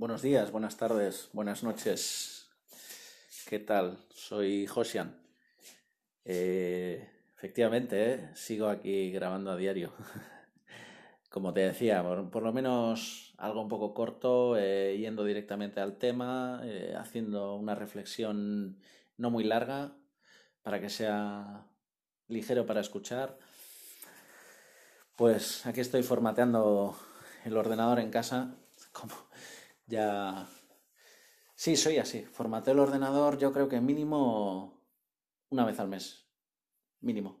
Buenos días, buenas tardes, buenas noches. ¿Qué tal? Soy Josian. Eh, efectivamente, ¿eh? sigo aquí grabando a diario. Como te decía, por, lo menos algo un poco corto, eh, yendo directamente al tema, haciendo una reflexión no muy larga para que sea ligero para escuchar. Pues aquí estoy formateando el ordenador en casa. ya. Sí, soy así. Formateo el ordenador, yo creo que mínimo una vez al mes. Mínimo.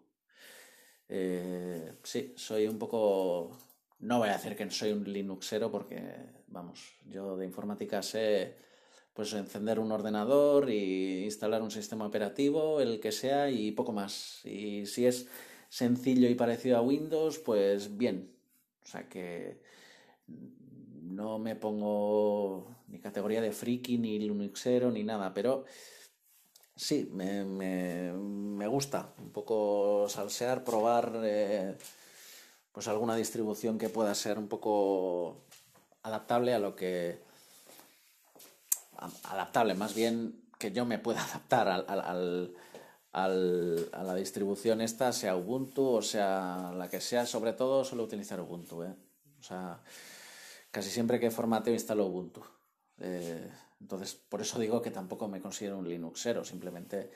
Eh, sí, soy un poco. No voy a decir que soy un Linuxero porque, vamos, yo de informática sé pues encender un ordenador y instalar un sistema operativo, el que sea, y poco más. Y si es sencillo y parecido a Windows, pues bien. O sea que no me pongo ni categoría de friki, ni Linuxero, ni nada, pero sí, me, gusta un poco salsear, probar eh, pues alguna distribución que pueda ser un poco adaptable a lo que... adaptable, más bien que yo me pueda adaptar al, a la distribución esta, sea Ubuntu o sea la que sea, sobre todo suelo utilizar Ubuntu, ¿eh? O sea, casi siempre que formateo instalo Ubuntu. Eh, entonces, por eso digo que tampoco me considero un Linuxero, simplemente,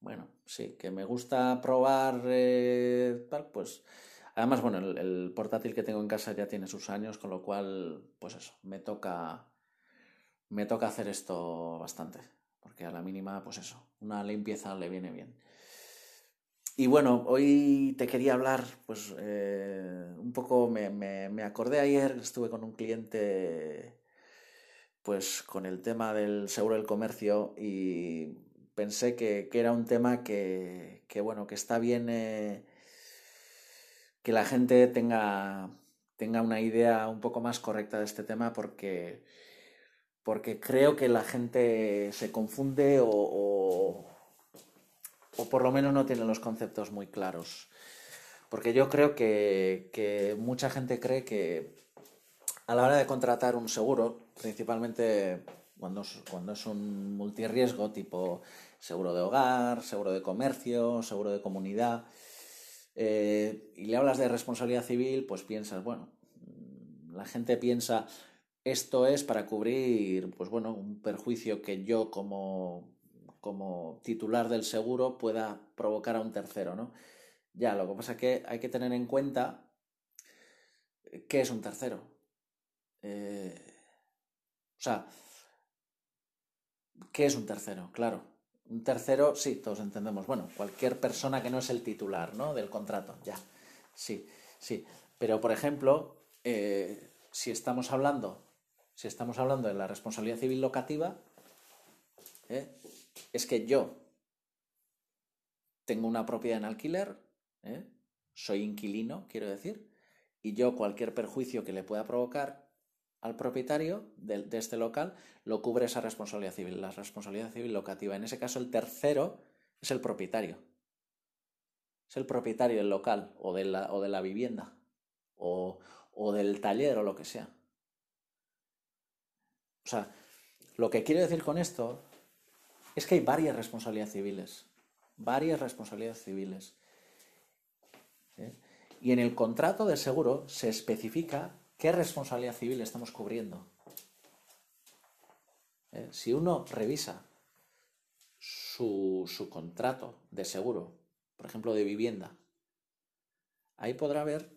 bueno, sí, que me gusta probar eh, tal, pues... Además, bueno, el, portátil que tengo en casa ya tiene sus años, con lo cual, pues eso, me toca, me toca hacer esto bastante, porque a la mínima, pues eso, una limpieza le viene bien. Y bueno, hoy te quería hablar, pues eh, un poco, me, me, acordé ayer, estuve con un cliente, pues con el tema del seguro del comercio y pensé que, era un tema que, bueno, que está bien eh, que la gente tenga, tenga una idea un poco más correcta de este tema porque, porque creo que la gente se confunde o por lo menos no tienen los conceptos muy claros. Porque yo creo que, mucha gente cree que a la hora de contratar un seguro, principalmente cuando es, cuando es un multirriesgo tipo seguro de hogar, seguro de comercio, seguro de comunidad, eh, y le hablas de responsabilidad civil, pues piensas, bueno, la gente piensa, esto es para cubrir, pues bueno, un perjuicio que yo como como titular del seguro pueda provocar a un tercero, ¿no? Ya, lo que pasa es que hay que tener en cuenta qué es un tercero. Eh, o sea, ¿qué es un tercero? Claro. Un tercero, sí, todos entendemos. Bueno, cualquier persona que no es el titular, ¿no? Del contrato, ya. Sí, sí. Pero, por ejemplo, eh, si estamos hablando, si estamos hablando de la responsabilidad civil locativa, ¿eh? Es que yo tengo una propiedad en alquiler, ¿eh? soy inquilino, quiero decir, y yo cualquier perjuicio que le pueda provocar al propietario de, este local lo cubre esa responsabilidad civil, la responsabilidad civil locativa. En ese caso, el tercero es el propietario. Es el propietario del local o de la, o de la vivienda o, o del taller o lo que sea. O sea, lo que quiero decir con esto es que hay varias responsabilidades civiles, varias responsabilidades civiles. ¿eh? Y en el contrato de seguro se especifica qué responsabilidad civil estamos cubriendo. ¿eh? Si uno revisa su, contrato de seguro, por ejemplo de vivienda, ahí podrá ver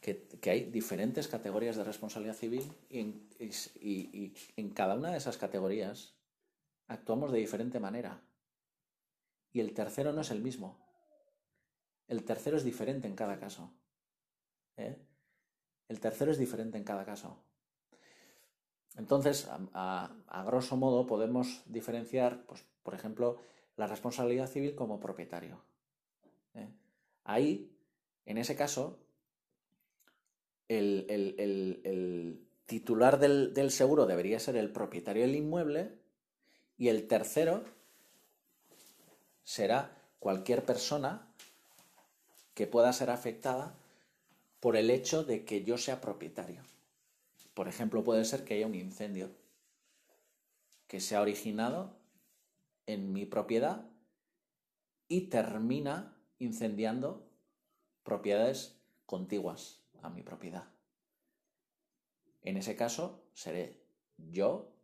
que, hay diferentes categorías de responsabilidad civil y en cada una de esas categorías actuamos de diferente manera. Y el tercero no es el mismo. El tercero es diferente en cada caso. ¿eh? El tercero es diferente en cada caso. Entonces, a, grosso modo, podemos diferenciar, pues, por ejemplo, la responsabilidad civil como propietario. ¿eh? Ahí, en ese caso, el, titular del seguro debería ser el propietario del inmueble y el tercero será cualquier persona que pueda ser afectada por el hecho de que yo sea propietario. por ejemplo, puede ser que haya un incendio que se ha originado en mi propiedad y termina incendiando propiedades contiguas a mi propiedad. En ese caso, seré yo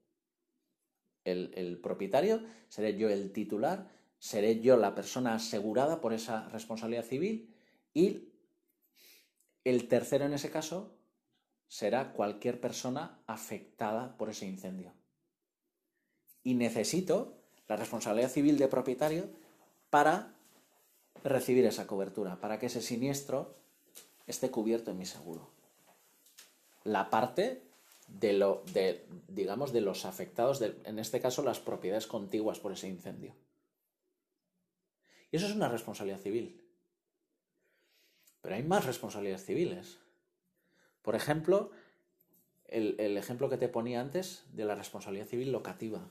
el, propietario, seré yo el titular, seré yo la persona asegurada por esa responsabilidad civil y el tercero en ese caso será cualquier persona afectada por ese incendio. Y necesito la responsabilidad civil de propietario para recibir esa cobertura, para que ese siniestro esté cubierto en mi seguro. La parte de lo, de, digamos, de los afectados, en este caso las propiedades contiguas por ese incendio. Y eso es una responsabilidad civil. Pero hay más responsabilidades civiles. Por ejemplo, el, el ejemplo que te ponía antes de la responsabilidad civil locativa.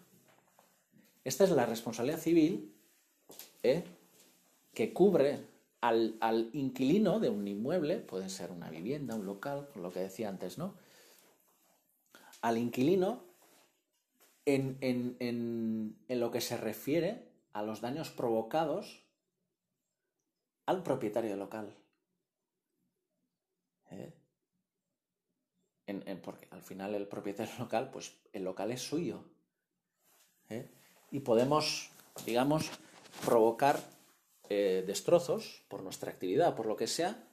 Esta es la responsabilidad civil ¿eh? que cubre al, al, inquilino de un inmueble, puede ser una vivienda, un local, lo que decía antes, ¿no? Al inquilino en, en, en, en lo que se refiere a los daños provocados al propietario local. ¿Eh? porque al final el propietario local, pues el local es suyo. ¿eh? Y podemos, digamos, provocar eh, destrozos por nuestra actividad, por lo que sea,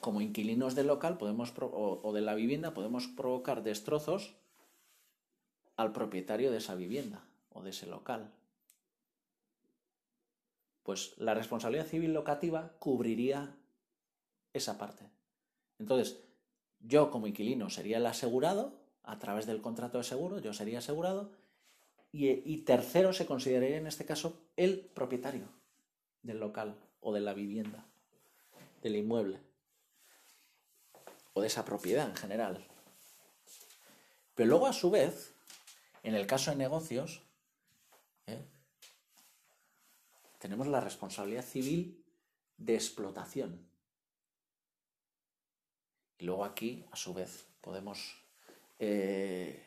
como inquilinos del local podemos o, de la vivienda, podemos provocar destrozos al propietario de esa vivienda o de ese local. Pues la responsabilidad civil locativa cubriría esa parte. Entonces, yo como inquilino sería el asegurado a través del contrato de seguro, yo sería asegurado, y, y tercero se consideraría en este caso el propietario del local o de la vivienda, del inmueble o de esa propiedad en general. Pero luego, a su vez, en el caso de negocios, ¿eh? tenemos la responsabilidad civil de explotación. Y luego aquí, a su vez, podemos eh,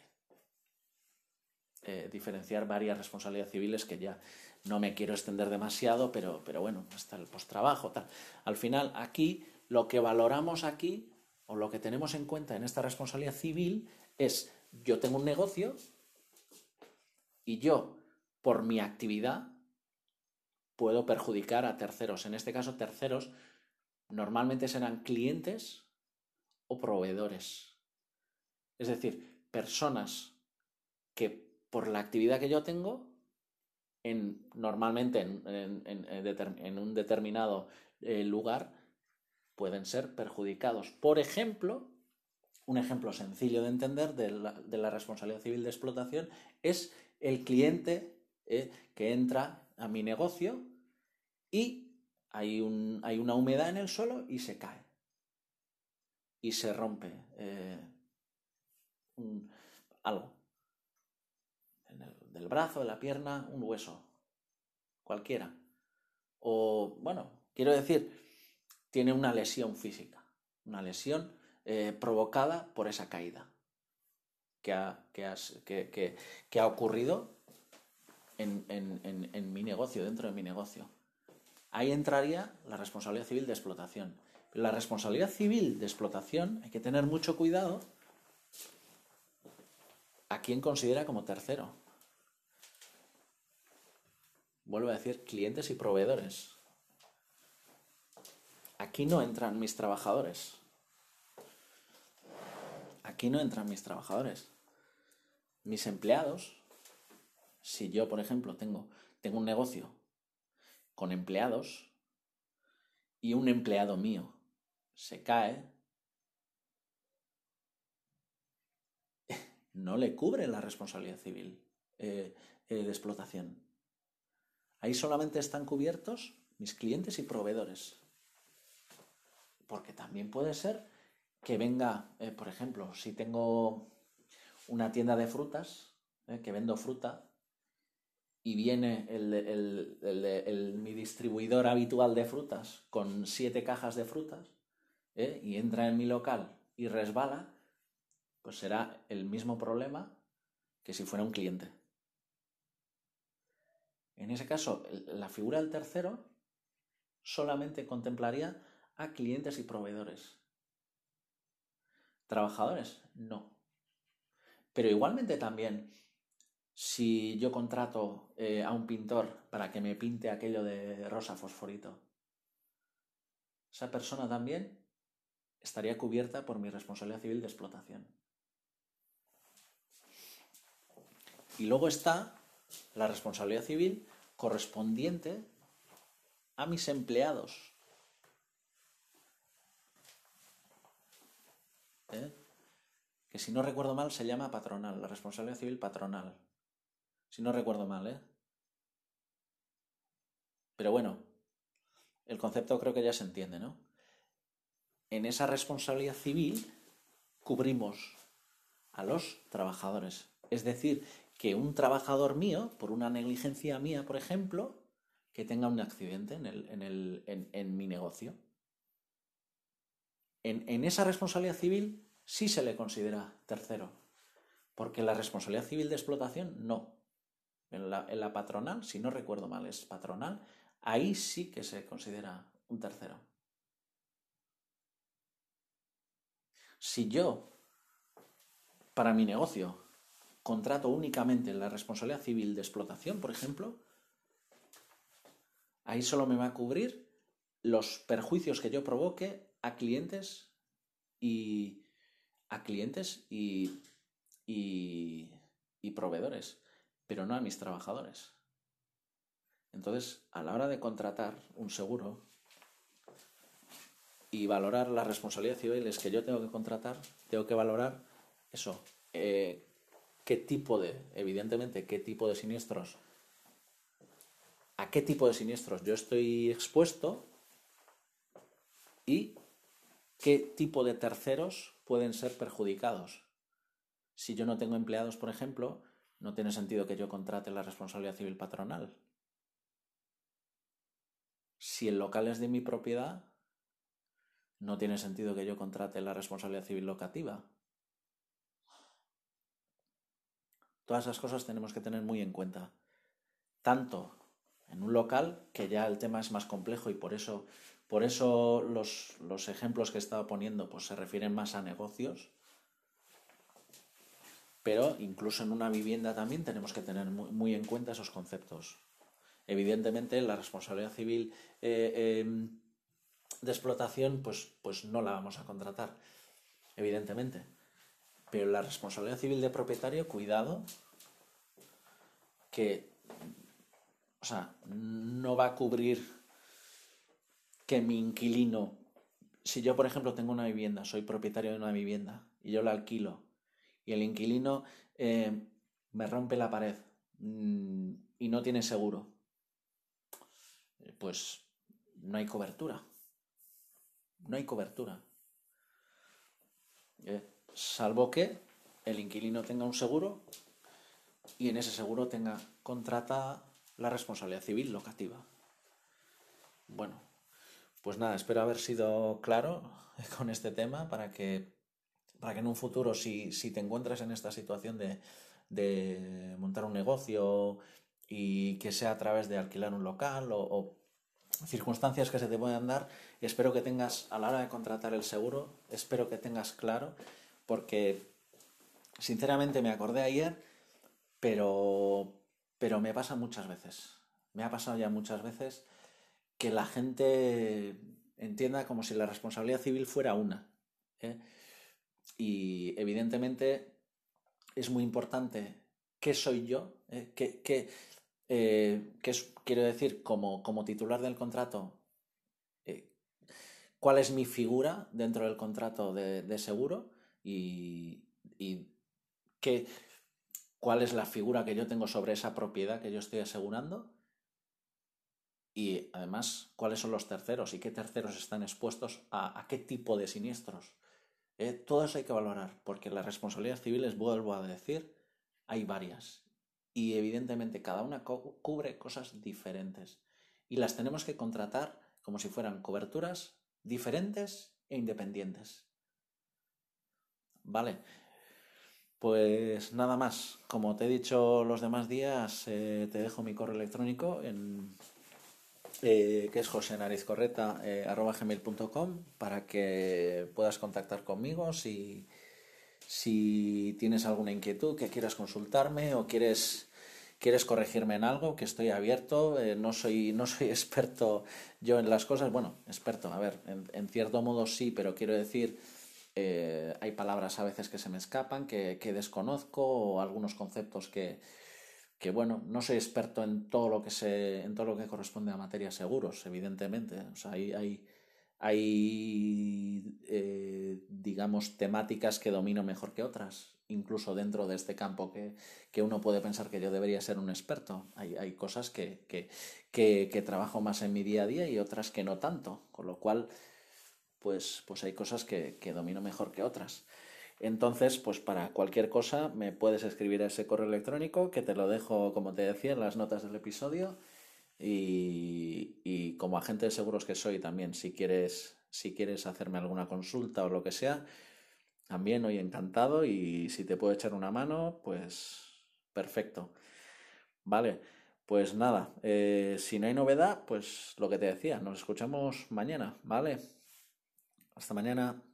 eh, diferenciar varias responsabilidades civiles que ya no me quiero extender demasiado, pero, pero bueno, hasta el postrabajo, tal. Al final, aquí, lo que valoramos aquí, o lo que tenemos en cuenta en esta responsabilidad civil, es yo tengo un negocio y yo, por mi actividad, puedo perjudicar a terceros. En este caso, terceros normalmente serán clientes o proveedores. Es decir, personas que por la actividad que yo tengo en, normalmente en, un determinado eh, lugar pueden ser perjudicados. Por ejemplo, un ejemplo sencillo de entender de la, responsabilidad civil de explotación es el cliente eh, que entra a mi negocio y hay, un, hay, una humedad en el suelo y se cae. Y se rompe eh, algo del brazo, de la pierna, un hueso, cualquiera. O, bueno, quiero decir, tiene una lesión física, una lesión eh, provocada por esa caída que ha, que, que, ha ocurrido en, en, mi negocio, dentro de mi negocio. Ahí entraría la responsabilidad civil de explotación. La responsabilidad civil de explotación hay que tener mucho cuidado a quién considera como tercero vuelvo a decir, clientes y proveedores. Aquí no entran mis trabajadores. Aquí no entran mis trabajadores. Mis empleados, si yo, por ejemplo, tengo, tengo un negocio con empleados y un empleado mío se cae, no le cubre la responsabilidad civil eh, eh, de explotación. Ahí solamente están cubiertos mis clientes y proveedores. Porque también puede ser que venga, eh, por ejemplo, si tengo una tienda de frutas, eh, que vendo fruta, y viene mi distribuidor habitual de frutas con siete cajas de frutas, eh, y entra en mi local y resbala, pues será el mismo problema que si fuera un cliente. En ese caso, la figura del tercero solamente contemplaría a clientes y proveedores. Trabajadores, no. Pero igualmente también, si yo contrato eh, a un pintor para que me pinte aquello de rosa fosforito, esa persona también estaría cubierta por mi responsabilidad civil de explotación. Y luego está la responsabilidad civil correspondiente a mis empleados. ¿Eh? Que si no recuerdo mal se llama patronal, la responsabilidad civil patronal. Si no recuerdo mal, ¿eh? Pero bueno, el concepto creo que ya se entiende, ¿no? En esa responsabilidad civil cubrimos a los trabajadores. Es decir, que un trabajador mío, por una negligencia mía, por ejemplo, que tenga un accidente en, el, en, mi negocio. En, esa responsabilidad civil sí se le considera tercero, porque la responsabilidad civil de explotación no. En la, en la patronal, si no recuerdo mal, es patronal, ahí sí que se considera un tercero. Si yo, para mi negocio, contrato únicamente la responsabilidad civil de explotación, por ejemplo, ahí solo me va a cubrir los perjuicios que yo provoque a clientes y a clientes y, y proveedores, pero no a mis trabajadores. Entonces, a la hora de contratar un seguro y valorar las responsabilidades civiles que yo tengo que contratar, tengo que valorar eso, eh, qué tipo de, evidentemente, qué tipo de siniestros, a qué tipo de siniestros yo estoy expuesto y qué tipo de terceros pueden ser perjudicados. Si yo no tengo empleados, por ejemplo, no tiene sentido que yo contrate la responsabilidad civil patronal. Si el local es de mi propiedad, no tiene sentido que yo contrate la responsabilidad civil locativa. Todas esas cosas tenemos que tener muy en cuenta. Tanto en un local, que ya el tema es más complejo y por eso, por eso los, ejemplos que he estado poniendo pues, se refieren más a negocios, pero incluso en una vivienda también tenemos que tener muy, en cuenta esos conceptos. Evidentemente, la responsabilidad civil eh, em, de explotación, pues, pues no la vamos a contratar, evidentemente. Pero la responsabilidad civil de propietario, cuidado, que, o sea, no va a cubrir que mi inquilino, si yo por ejemplo tengo una vivienda, soy propietario de una vivienda y yo la alquilo y el inquilino eh, me rompe la pared mm, y no tiene seguro, pues no hay cobertura. No hay cobertura. Eh, salvo que el inquilino tenga un seguro y en ese seguro tenga contrata la responsabilidad civil locativa. Bueno, pues nada, espero haber sido claro con este tema para que, para que en un futuro, si, te encuentras en esta situación de, de, montar un negocio y que sea a través de alquilar un local o, o circunstancias que se te puedan dar, espero que tengas a la hora de contratar el seguro, espero que tengas claro porque sinceramente me acordé ayer, pero, pero me pasa muchas veces. Me ha pasado ya muchas veces que la gente entienda como si la responsabilidad civil fuera una. ¿eh? Y evidentemente es muy importante qué soy yo, ¿eh? ¿Qué, eh, quiero decir como, como, titular del contrato, cuál es mi figura dentro del contrato de seguro y, qué, cuál es la figura que yo tengo sobre esa propiedad que yo estoy asegurando y además cuáles son los terceros y qué terceros están expuestos a, qué tipo de siniestros. Eh, todo eso hay que valorar porque las responsabilidades civiles, vuelvo a decir, hay varias y evidentemente cada una cubre cosas diferentes y las tenemos que contratar como si fueran coberturas diferentes e independientes. Vale. Pues nada más. Como te he dicho los demás días, eh, te dejo mi correo electrónico en eh, que es josenarizcorreta.gmail.com eh, para que puedas contactar conmigo si, si tienes alguna inquietud que quieras consultarme o quieres quieres corregirme en algo, que estoy abierto, no, soy, no soy experto yo en las cosas, bueno, experto, a ver, en cierto modo sí, pero quiero decir, eh, hay palabras a veces que se me escapan, que, desconozco, o algunos conceptos que, que, bueno, no soy experto en todo lo que se, en todo lo que corresponde a materias seguros, evidentemente. O sea, hay, hay, hay eh, digamos, temáticas que domino mejor que otras, incluso dentro de este campo que, que uno puede pensar que yo debería ser un experto. Hay, hay cosas que, que, que trabajo más en mi día a día y otras que no tanto, con lo cual pues, pues hay cosas que, domino mejor que otras. Entonces, pues para cualquier cosa me puedes escribir a ese correo electrónico que te lo dejo, como te decía, en las notas del episodio. Y, como agente de seguros que soy también, si quieres, si quieres hacerme alguna consulta o lo que sea, también hoy encantado y si te puedo echar una mano, pues perfecto. Vale, pues nada, eh, si no hay novedad, pues lo que te decía, nos escuchamos mañana, ¿vale? Hasta mañana.